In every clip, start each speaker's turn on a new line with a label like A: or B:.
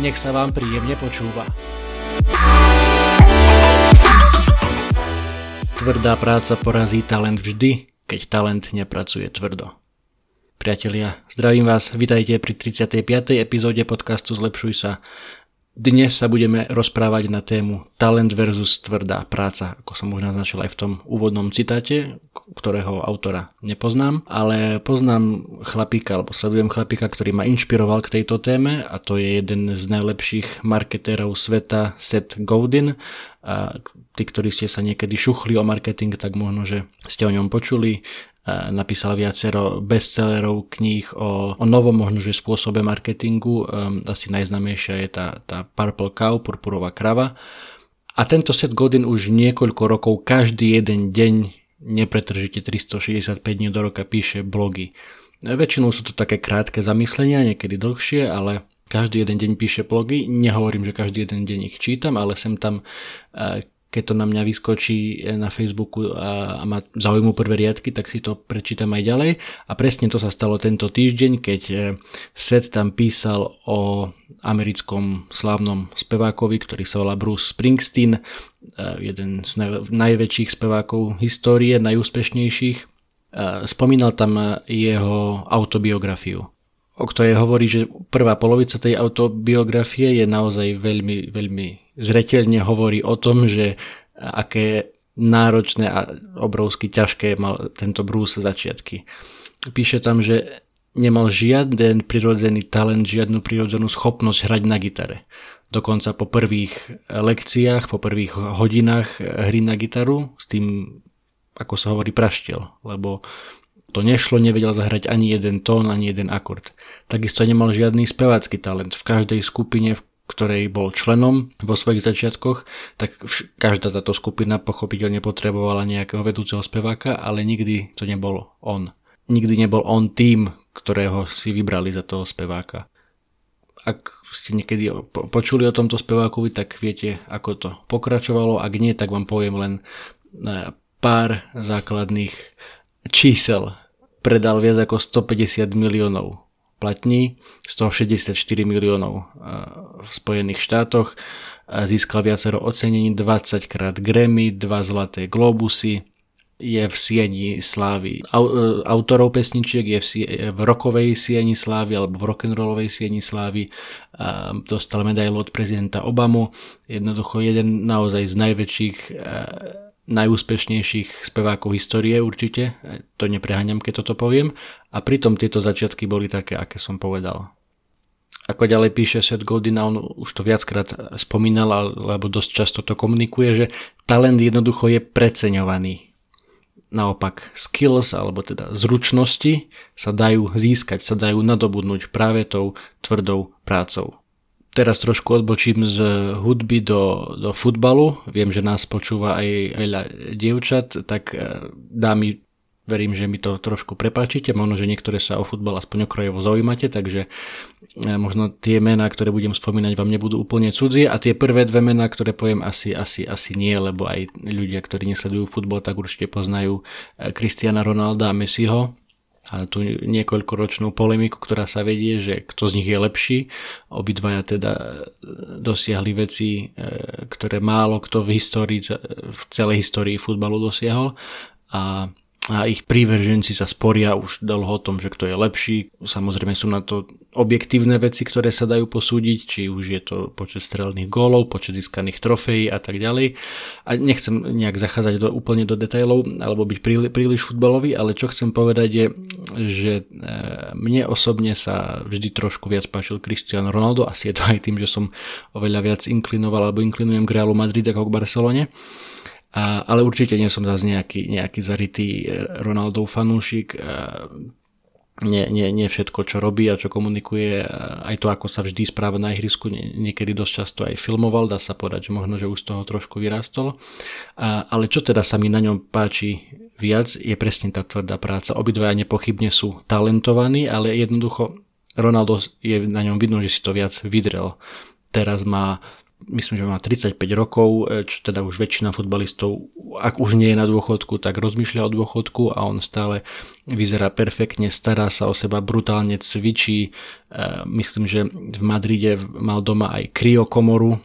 A: Nech sa vám príjemne počúva. Tvrdá práca porazí talent vždy, keď talent nepracuje tvrdo. Priatelia, zdravím vás, vitajte pri 35. epizóde podcastu Zlepšuj sa. Dnes sa budeme rozprávať na tému talent versus tvrdá práca, ako som už naznačil aj v tom úvodnom citáte, ktorého autora nepoznám, ale poznám chlapíka, alebo sledujem chlapíka, ktorý ma inšpiroval k tejto téme a to je jeden z najlepších marketérov sveta, Seth Godin. A tí, ktorí ste sa niekedy šuchli o marketing, tak možno, že ste o ňom počuli napísal viacero bestsellerov, kníh o, o novom možno, že spôsobe marketingu. Um, asi najznamejšia je tá, tá Purple Cow, purpurová krava. A tento set Godin už niekoľko rokov každý jeden deň nepretržite 365 dní do roka píše blogy. Väčšinou sú to také krátke zamyslenia, niekedy dlhšie, ale každý jeden deň píše blogy. Nehovorím, že každý jeden deň ich čítam, ale sem tam keď to na mňa vyskočí eh, na Facebooku a, a ma zaujímu prvé riadky, tak si to prečítam aj ďalej. A presne to sa stalo tento týždeň, keď eh, Seth tam písal o americkom slávnom spevákovi, ktorý sa volá Bruce Springsteen, eh, jeden z naj, najväčších spevákov histórie, najúspešnejších. Spomínal tam jeho autobiografiu o ktorej hovorí, že prvá polovica tej autobiografie je naozaj veľmi, veľmi zreteľne hovorí o tom, že aké náročné a obrovsky ťažké mal tento Bruce začiatky. Píše tam, že nemal žiaden prirodzený talent, žiadnu prirodzenú schopnosť hrať na gitare. Dokonca po prvých lekciách, po prvých hodinách hry na gitaru s tým, ako sa hovorí, praštiel, lebo to nešlo, nevedel zahrať ani jeden tón, ani jeden akord. Takisto nemal žiadny spevácky talent. V každej skupine, v ktorej bol členom vo svojich začiatkoch, tak každá táto skupina pochopiteľne potrebovala nejakého vedúceho speváka, ale nikdy to nebol on. Nikdy nebol on tým, ktorého si vybrali za toho speváka. Ak ste niekedy počuli o tomto spevákovi, tak viete, ako to pokračovalo. Ak nie, tak vám poviem len e, pár základných čísel. Predal viac ako 150 miliónov platní, z toho 64 miliónov v Spojených štátoch. Získal viacero ocenení, 20 krát Grammy, 2 zlaté globusy, je v sieni slávy e, autorov pesničiek, je v, sie, v rokovej sieni slávy alebo v rock'n'rollovej sieni slávy. Dostal medailu od prezidenta Obamu. Jednoducho jeden naozaj z najväčších najúspešnejších spevákov histórie určite, to nepreháňam, keď toto poviem, a pritom tieto začiatky boli také, aké som povedal. Ako ďalej píše Seth Godin, on už to viackrát spomínal, alebo dosť často to komunikuje, že talent jednoducho je preceňovaný. Naopak, skills, alebo teda zručnosti sa dajú získať, sa dajú nadobudnúť práve tou tvrdou prácou teraz trošku odbočím z hudby do, do futbalu. Viem, že nás počúva aj veľa dievčat, tak e, dámy verím, že mi to trošku prepáčite, možno, že niektoré sa o futbal aspoň okrojovo zaujímate, takže e, možno tie mená, ktoré budem spomínať, vám nebudú úplne cudzie. A tie prvé dve mená, ktoré poviem asi, asi, asi nie, lebo aj ľudia, ktorí nesledujú futbal, tak určite poznajú Cristiana Ronalda a Messiho, a tú niekoľkoročnú polemiku, ktorá sa vedie, že kto z nich je lepší. Obidvaja teda e, dosiahli veci, e, ktoré málo kto v histórii, v celej histórii futbalu dosiahol. A a ich prívrženci sa sporia už dlho o tom, že kto je lepší. Samozrejme sú na to objektívne veci, ktoré sa dajú posúdiť, či už je to počet strelných gólov, počet získaných trofejí a tak ďalej. A nechcem nejak zachádzať do, úplne do detailov alebo byť príli, príliš futbalový, ale čo chcem povedať je, že e, mne osobne sa vždy trošku viac páčil Cristiano Ronaldo, asi je to aj tým, že som oveľa viac inklinoval alebo inklinujem k Realu Madrid ako k Barcelone. A, ale určite nie som zase nejaký, nejaký zarytý eh, Ronaldov fanúšik. A, nie, nie, nie všetko, čo robí a čo komunikuje, aj to, ako sa vždy správa na ihrisku, niekedy dosť často aj filmoval, dá sa povedať, že možno, že už z toho trošku vyrastol. A, ale čo teda sa mi na ňom páči viac, je presne tá tvrdá práca. Obidvaja nepochybne sú talentovaní, ale jednoducho Ronaldo je na ňom vidno, že si to viac vydrel. Teraz má myslím, že má 35 rokov, e, čo teda už väčšina futbalistov, ak už nie je na dôchodku, tak rozmýšľa o dôchodku a on stále vyzerá perfektne, stará sa o seba, brutálne cvičí. E, myslím, že v Madride mal doma aj kryokomoru, e,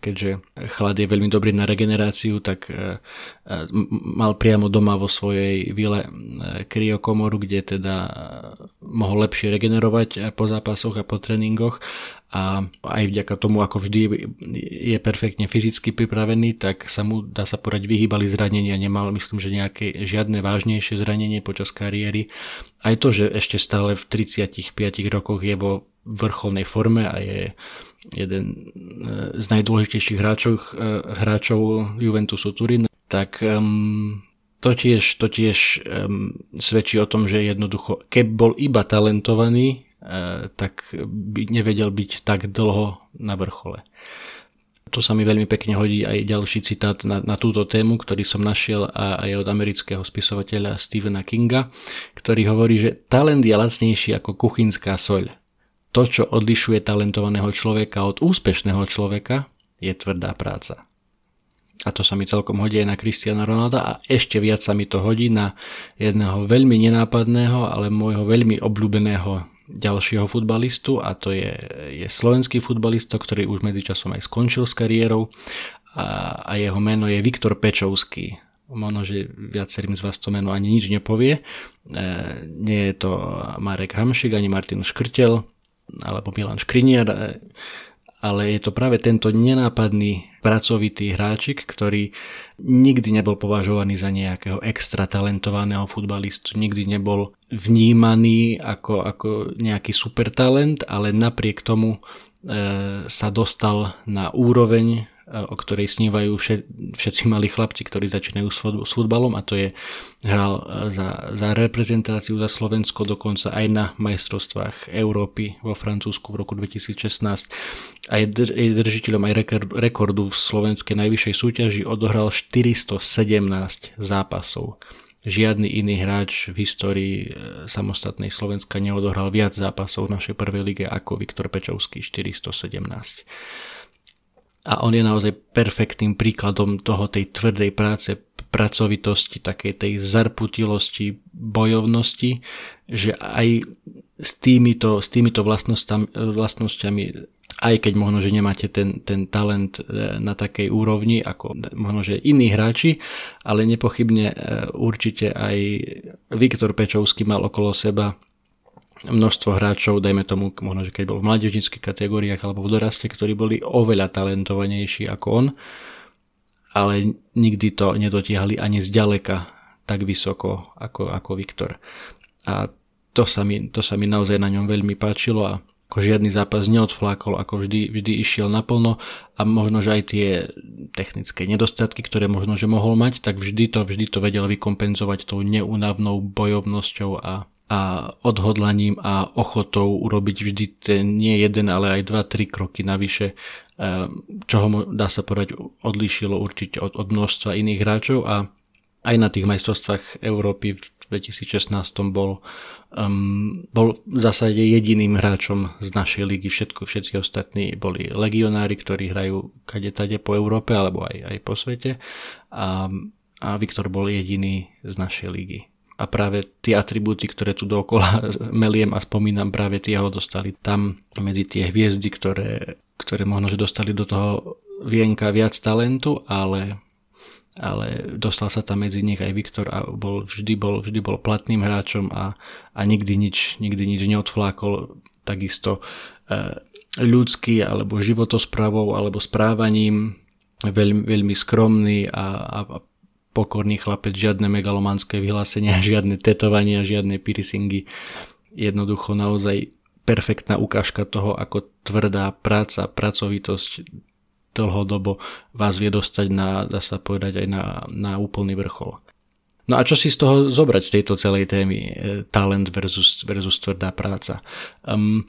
A: keďže chlad je veľmi dobrý na regeneráciu, tak mal priamo doma vo svojej vile kryokomoru, kde teda mohol lepšie regenerovať po zápasoch a po tréningoch a aj vďaka tomu, ako vždy je perfektne fyzicky pripravený, tak sa mu, dá sa porať, vyhýbali zranenia, nemal myslím, že nejaké žiadne vážnejšie zranenie počas kariéry. Aj to, že ešte stále v 35 rokoch je vo vrcholnej forme a je jeden e, z najdôležitejších hráčov, e, hráčov Juventusu Turín, tak um, to tiež, to tiež um, svedčí o tom, že jednoducho, keby bol iba talentovaný, E, tak by nevedel byť tak dlho na vrchole. To sa mi veľmi pekne hodí aj ďalší citát na, na túto tému, ktorý som našiel a aj od amerického spisovateľa Stephena Kinga, ktorý hovorí, že talent je lacnejší ako kuchynská soľ. To, čo odlišuje talentovaného človeka od úspešného človeka, je tvrdá práca. A to sa mi celkom hodí aj na Cristiana Ronalda a ešte viac sa mi to hodí na jedného veľmi nenápadného, ale môjho veľmi obľúbeného ďalšieho futbalistu a to je, je slovenský futbalista, ktorý už medzičasom aj skončil s kariérou a, a jeho meno je Viktor Pečovský. Možno, že viacerým z vás to meno ani nič nepovie. E, nie je to Marek Hamšik ani Martin Škrtel alebo Milan Škriniar, e, ale je to práve tento nenápadný pracovitý hráčik, ktorý nikdy nebol považovaný za nejakého extra talentovaného futbalistu, nikdy nebol vnímaný ako, ako nejaký super talent, ale napriek tomu e, sa dostal na úroveň o ktorej snívajú všetci malí chlapci, ktorí začínajú s futbalom a to je hral e, za, za reprezentáciu za Slovensko dokonca aj na majstrovstvách Európy vo Francúzsku v roku 2016 a je, držiteľom aj rekordu v slovenskej najvyššej súťaži. Odohral 417 zápasov. Žiadny iný hráč v histórii e, samostatnej Slovenska neodohral viac zápasov v našej prvej lige ako Viktor Pečovský 417 a on je naozaj perfektným príkladom toho tej tvrdej práce, pracovitosti, takej tej zarputilosti, bojovnosti, že aj s týmito, s týmito vlastnosťami, vlastnosťami aj keď možno, že nemáte ten, ten talent e, na takej úrovni ako možno, že iní hráči, ale nepochybne e, určite aj Viktor Pečovský mal okolo seba množstvo hráčov, dajme tomu, možno, že keď bol v mládežnických kategóriách alebo v doraste, ktorí boli oveľa talentovanejší ako on, ale nikdy to nedotiahli ani zďaleka tak vysoko ako, ako Viktor. A to sa, mi, to sa mi naozaj na ňom veľmi páčilo a ako žiadny zápas neodflákol, ako vždy, vždy išiel naplno a možno, že aj tie technické nedostatky, ktoré možno, že mohol mať, tak vždy to, vždy to vedel vykompenzovať tou neunavnou bojovnosťou a a odhodlaním a ochotou urobiť vždy ten nie jeden, ale aj dva, tri kroky navyše, e, čo ho dá sa povedať odlíšilo určite od, od množstva iných hráčov a aj na tých majstrovstvách Európy v 2016 bol, um, bol v zásade jediným hráčom z našej ligy. Všetko, všetci ostatní boli legionári, ktorí hrajú kade tade po Európe alebo aj, aj po svete a, a Viktor bol jediný z našej ligy a práve tie atribúty, ktoré tu dookola meliem a spomínam, práve tie ho dostali tam medzi tie hviezdy, ktoré, ktoré možno, že dostali do toho vienka viac talentu, ale, ale dostal sa tam medzi nich aj Viktor a bol, vždy, bol, vždy bol platným hráčom a, a nikdy nič, nikdy nič neodflákol. Takisto e, ľudský alebo životospravou alebo správaním veľmi, veľmi skromný a, a pokorný chlapec, žiadne megalomanské vyhlásenia, žiadne tetovania, žiadne piercingy. Jednoducho naozaj perfektná ukážka toho, ako tvrdá práca, pracovitosť dlhodobo vás vie dostať na, dá sa povedať, aj na, na úplný vrchol. No a čo si z toho zobrať z tejto celej témy e, talent versus, versus tvrdá práca? Um,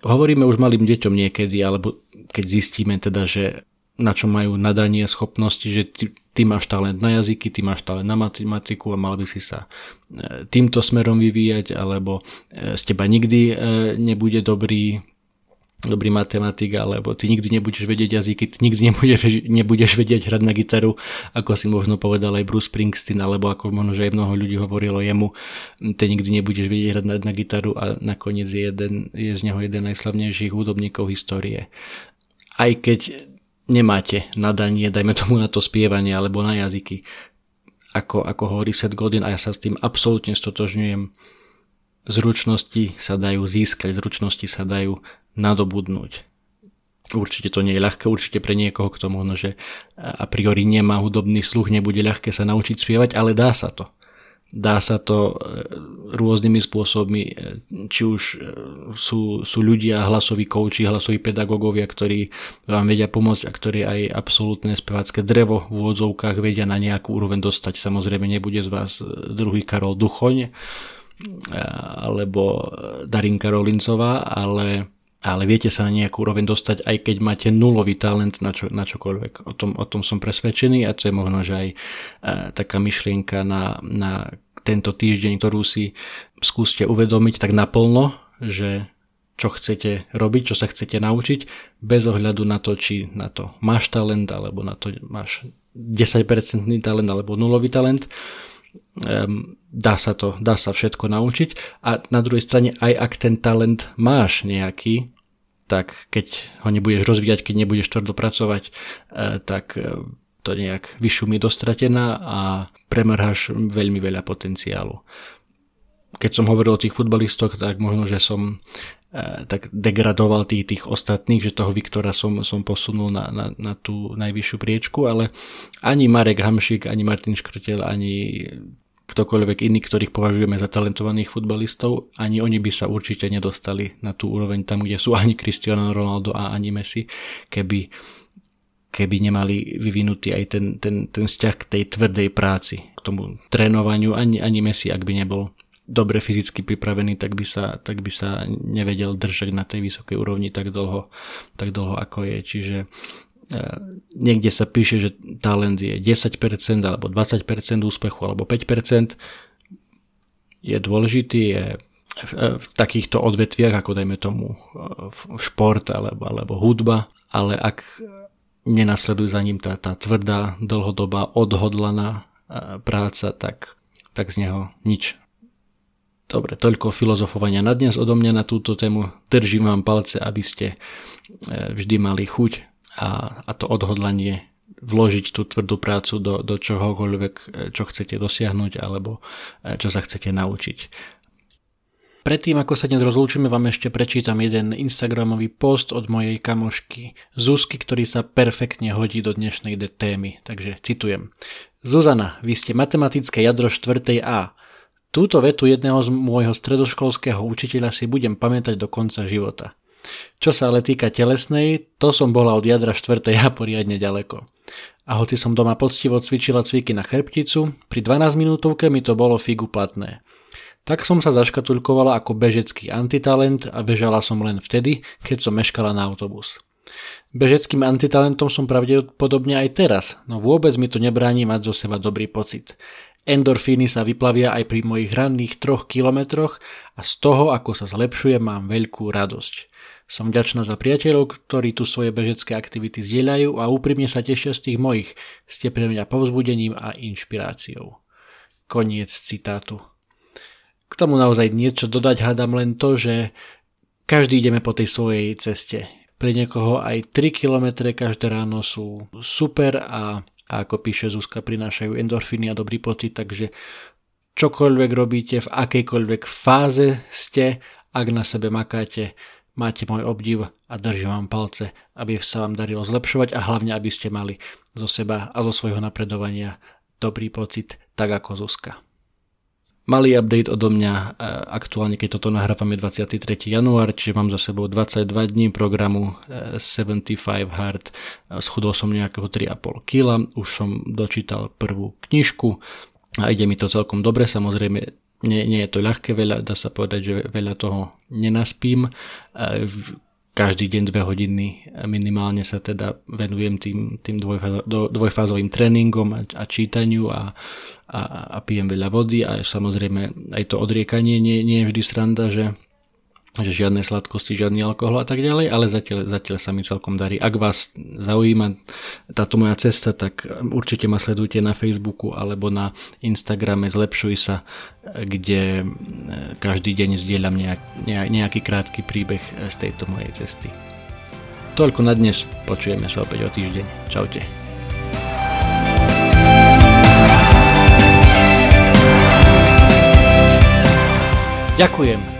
A: hovoríme už malým deťom niekedy, alebo keď zistíme teda, že na čo majú nadanie, schopnosti, že ty, ty máš talent na jazyky, ty máš talent na matematiku a mal by si sa e, týmto smerom vyvíjať, alebo e, z teba nikdy nebude dobrý dobrý matematik, alebo ty nikdy nebudeš vedieť jazyky, ty nikdy nebudeš, nebudeš vedieť hrať na gitaru, ako si možno povedal aj Bruce Springsteen, alebo ako možno, že aj mnoho ľudí hovorilo jemu, ty nikdy nebudeš vedieť hrať na, na gitaru a nakoniec je, jeden, je z neho jeden najslavnejších hudobníkov histórie. Aj keď nemáte nadanie, dajme tomu na to spievanie alebo na jazyky, ako, ako hovorí Seth Godin a ja sa s tým absolútne stotožňujem, zručnosti sa dajú získať, zručnosti sa dajú nadobudnúť. Určite to nie je ľahké, určite pre niekoho, kto možno, že a priori nemá hudobný sluch, nebude ľahké sa naučiť spievať, ale dá sa to. Dá sa to e, rôznymi spôsobmi, e, či už e, sú, sú ľudia, hlasoví kouči, hlasoví pedagógovia, ktorí vám vedia pomôcť a ktorí aj absolútne spevácké drevo v úvodzovkách vedia na nejakú úroveň dostať. Samozrejme nebude z vás druhý Karol Duchoň alebo Darinka Rolincová, ale ale viete sa na nejakú úroveň dostať, aj keď máte nulový talent na, čo, na čokoľvek. O tom, o tom som presvedčený a to je možno, že aj e, taká myšlienka na, na tento týždeň, ktorú si skúste uvedomiť tak naplno, že čo chcete robiť, čo sa chcete naučiť, bez ohľadu na to, či na to máš talent, alebo na to máš 10% talent, alebo nulový talent. Um, dá sa to, dá sa všetko naučiť a na druhej strane aj ak ten talent máš nejaký, tak keď ho nebudeš rozvíjať, keď nebudeš tvrdo pracovať, eh, tak eh, to nejak vyšumí dostratená a premrháš veľmi veľa potenciálu. Keď som hovoril o tých futbalistoch, tak možno, že som tak degradoval tých, tých ostatných, že toho Viktora som, som posunul na, na, na tú najvyššiu priečku, ale ani Marek Hamšik, ani Martin Škrtel, ani ktokoľvek iný, ktorých považujeme za talentovaných futbalistov, ani oni by sa určite nedostali na tú úroveň tam, kde sú ani Cristiano Ronaldo a ani Messi, keby, keby nemali vyvinutý aj ten, ten, ten vzťah k tej tvrdej práci, k tomu trénovaniu, ani, ani Messi, ak by nebol dobre fyzicky pripravený, tak by sa, tak by sa nevedel držať na tej vysokej úrovni tak dlho, tak dlho ako je. Čiže E, niekde sa píše, že talent je 10% alebo 20% úspechu alebo 5%. Je dôležitý, je v, v takýchto odvetviach, ako dajme tomu v šport alebo, alebo hudba, ale ak nenasleduje za ním tá, tá tvrdá, dlhodobá, odhodlaná e, práca, tak, tak z neho nič. Dobre, toľko filozofovania na dnes odo mňa na túto tému. Držím vám palce, aby ste e, vždy mali chuť a, a to odhodlanie vložiť tú tvrdú prácu do, do čohokoľvek, e, čo chcete dosiahnuť alebo e, čo sa chcete naučiť. Predtým, ako sa dnes rozlúčime, vám ešte prečítam jeden Instagramový post od mojej kamošky Zuzky, ktorý sa perfektne hodí do dnešnej témy. Takže citujem. Zuzana, vy ste matematické jadro 4. A. Túto vetu jedného z môjho stredoškolského učiteľa si budem pamätať do konca života. Čo sa ale týka telesnej, to som bola od jadra 4. a poriadne ďaleko. A hoci som doma poctivo cvičila cviky na chrbticu, pri 12 minútovke mi to bolo figu platné. Tak som sa zaškatulkovala ako bežecký antitalent a bežala som len vtedy, keď som meškala na autobus. Bežeckým antitalentom som pravdepodobne aj teraz, no vôbec mi to nebráni mať zo seba dobrý pocit. Endorfíny sa vyplavia aj pri mojich ranných troch kilometroch a z toho, ako sa zlepšuje, mám veľkú radosť. Som vďačná za priateľov, ktorí tu svoje bežecké aktivity zdieľajú a úprimne sa tešia z tých mojich. Ste pre mňa povzbudením a inšpiráciou. Koniec citátu. K tomu naozaj niečo dodať hádam len to, že každý ideme po tej svojej ceste. Pre niekoho aj 3 km každé ráno sú super a, a ako píše Zuzka, prinášajú endorfíny a dobrý pocit, takže čokoľvek robíte, v akejkoľvek fáze ste, ak na sebe makáte, Máte môj obdiv a držím vám palce, aby sa vám darilo zlepšovať a hlavne, aby ste mali zo seba a zo svojho napredovania dobrý pocit, tak ako Zuzka. Malý update odo mňa, e, aktuálne keď toto nahrávame 23. január, čiže mám za sebou 22 dní programu 75 e, Hard, e, schudol som nejakého 3,5 kg, už som dočítal prvú knižku, a ide mi to celkom dobre, samozrejme nie, nie je to ľahké, veľa, dá sa povedať, že veľa toho nenaspím. Každý deň dve hodiny minimálne sa teda venujem tým, tým dvojfázovým tréningom a, a čítaniu a, a, a pijem veľa vody a samozrejme aj to odriekanie nie, nie je vždy sranda, že že žiadne sladkosti, žiadny alkohol a tak ďalej, ale zatiaľ, zatiaľ sa mi celkom darí. Ak vás zaujíma táto moja cesta, tak určite ma sledujte na Facebooku alebo na Instagrame Zlepšuj sa, kde e, každý deň zdieľam nejak, nejaký krátky príbeh z tejto mojej cesty. Toľko na dnes, počujeme sa opäť o týždeň. Čaute. Ďakujem